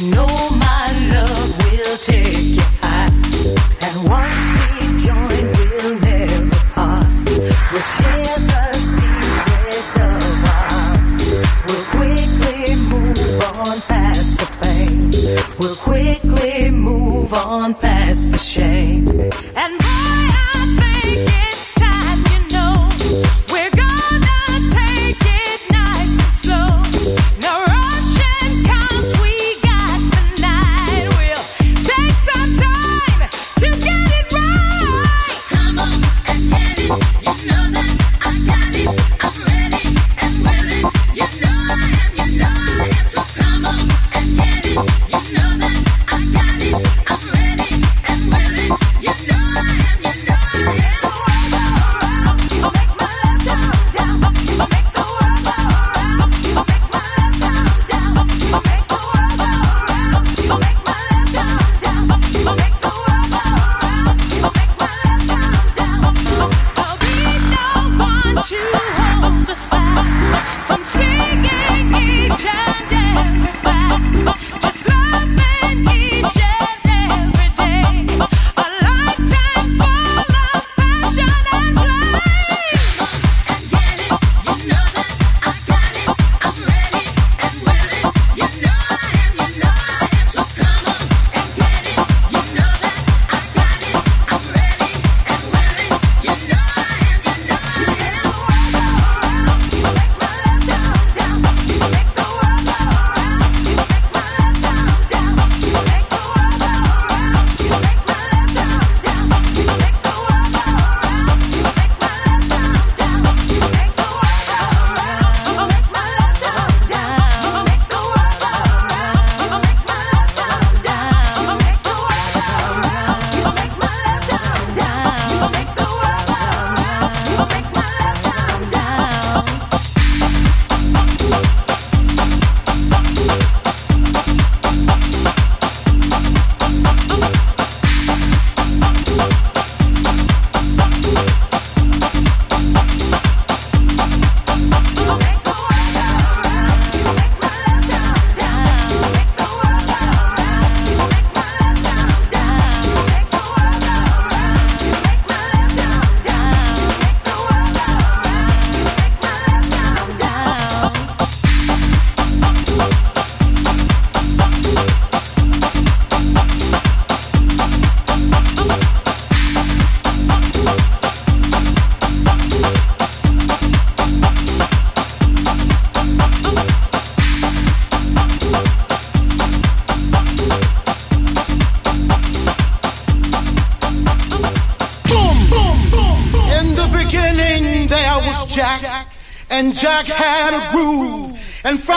you know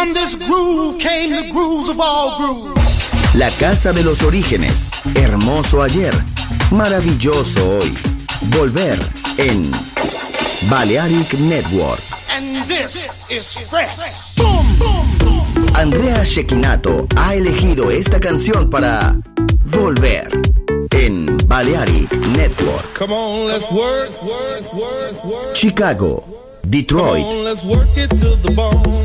from this groove came the grooves of all grooves. La casa de los orígenes. Hermoso ayer. Maravilloso hoy. Volver en Balearic Network. And this is fresh. Andrea Shekinato ha elegido esta canción para Volver en Balearic Network. Come on, let's work. Chicago, Detroit, Come on, let's work it to the bone.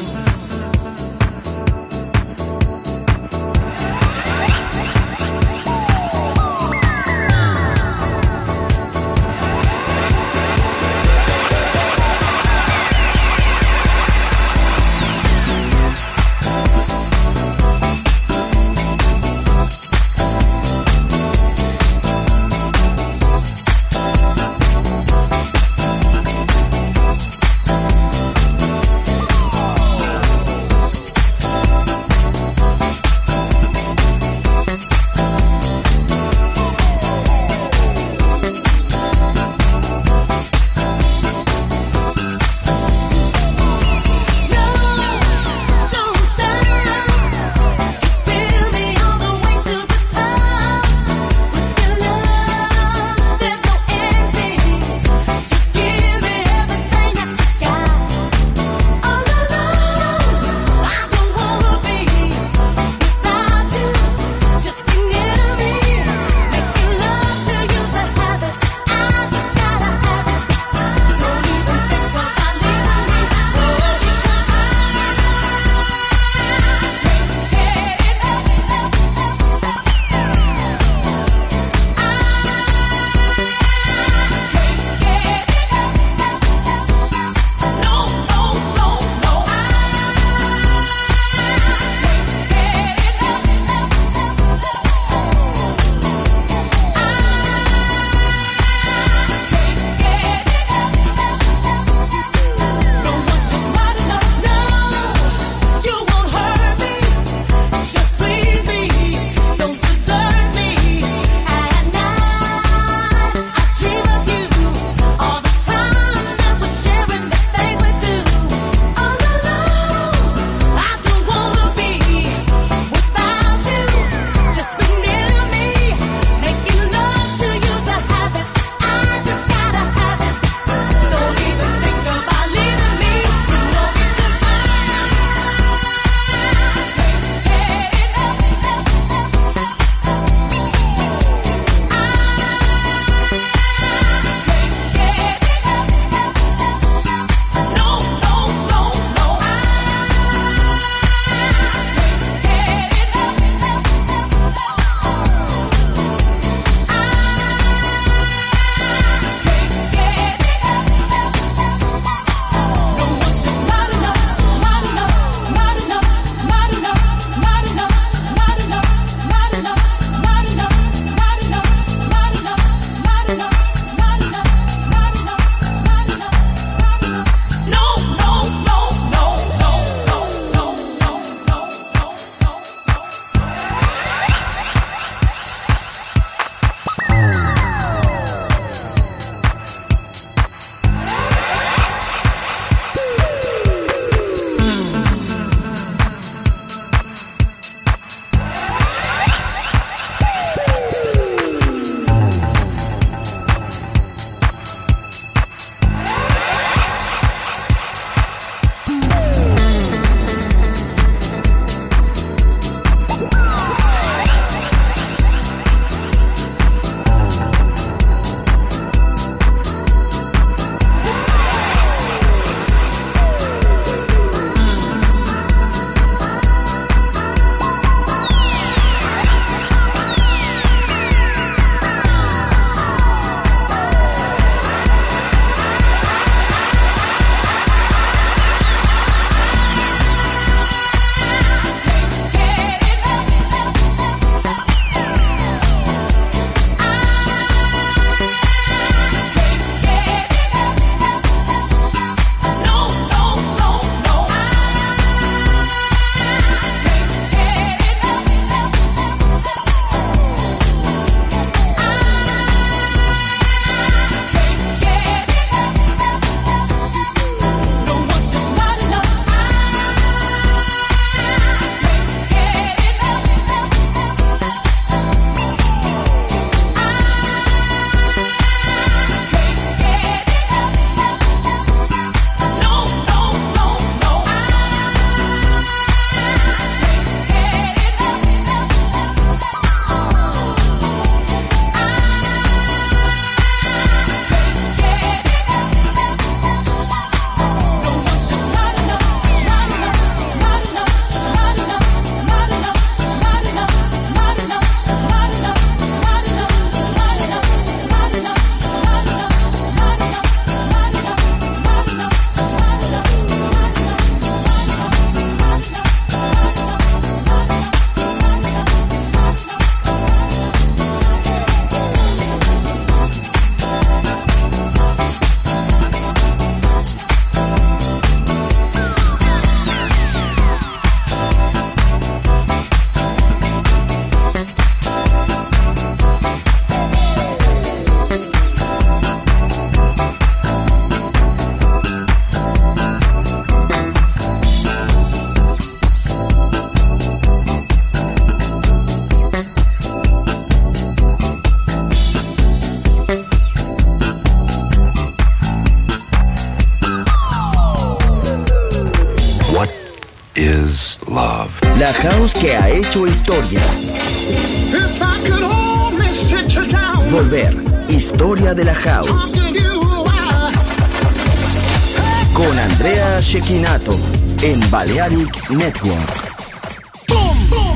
Balearic Network.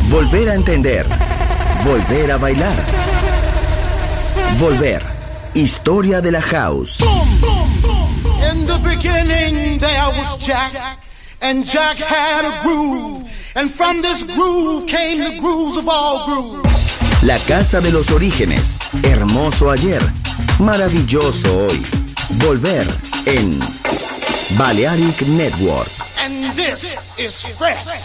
Volver a entender. Volver a bailar. Volver. Historia de la house. In the beginning there was Jack, and Jack had a groove, and from this groove came the grooves of all grooves. La casa de los orígenes. Hermoso ayer. Maravilloso hoy. Volver en Balearic Network. And this is fresh.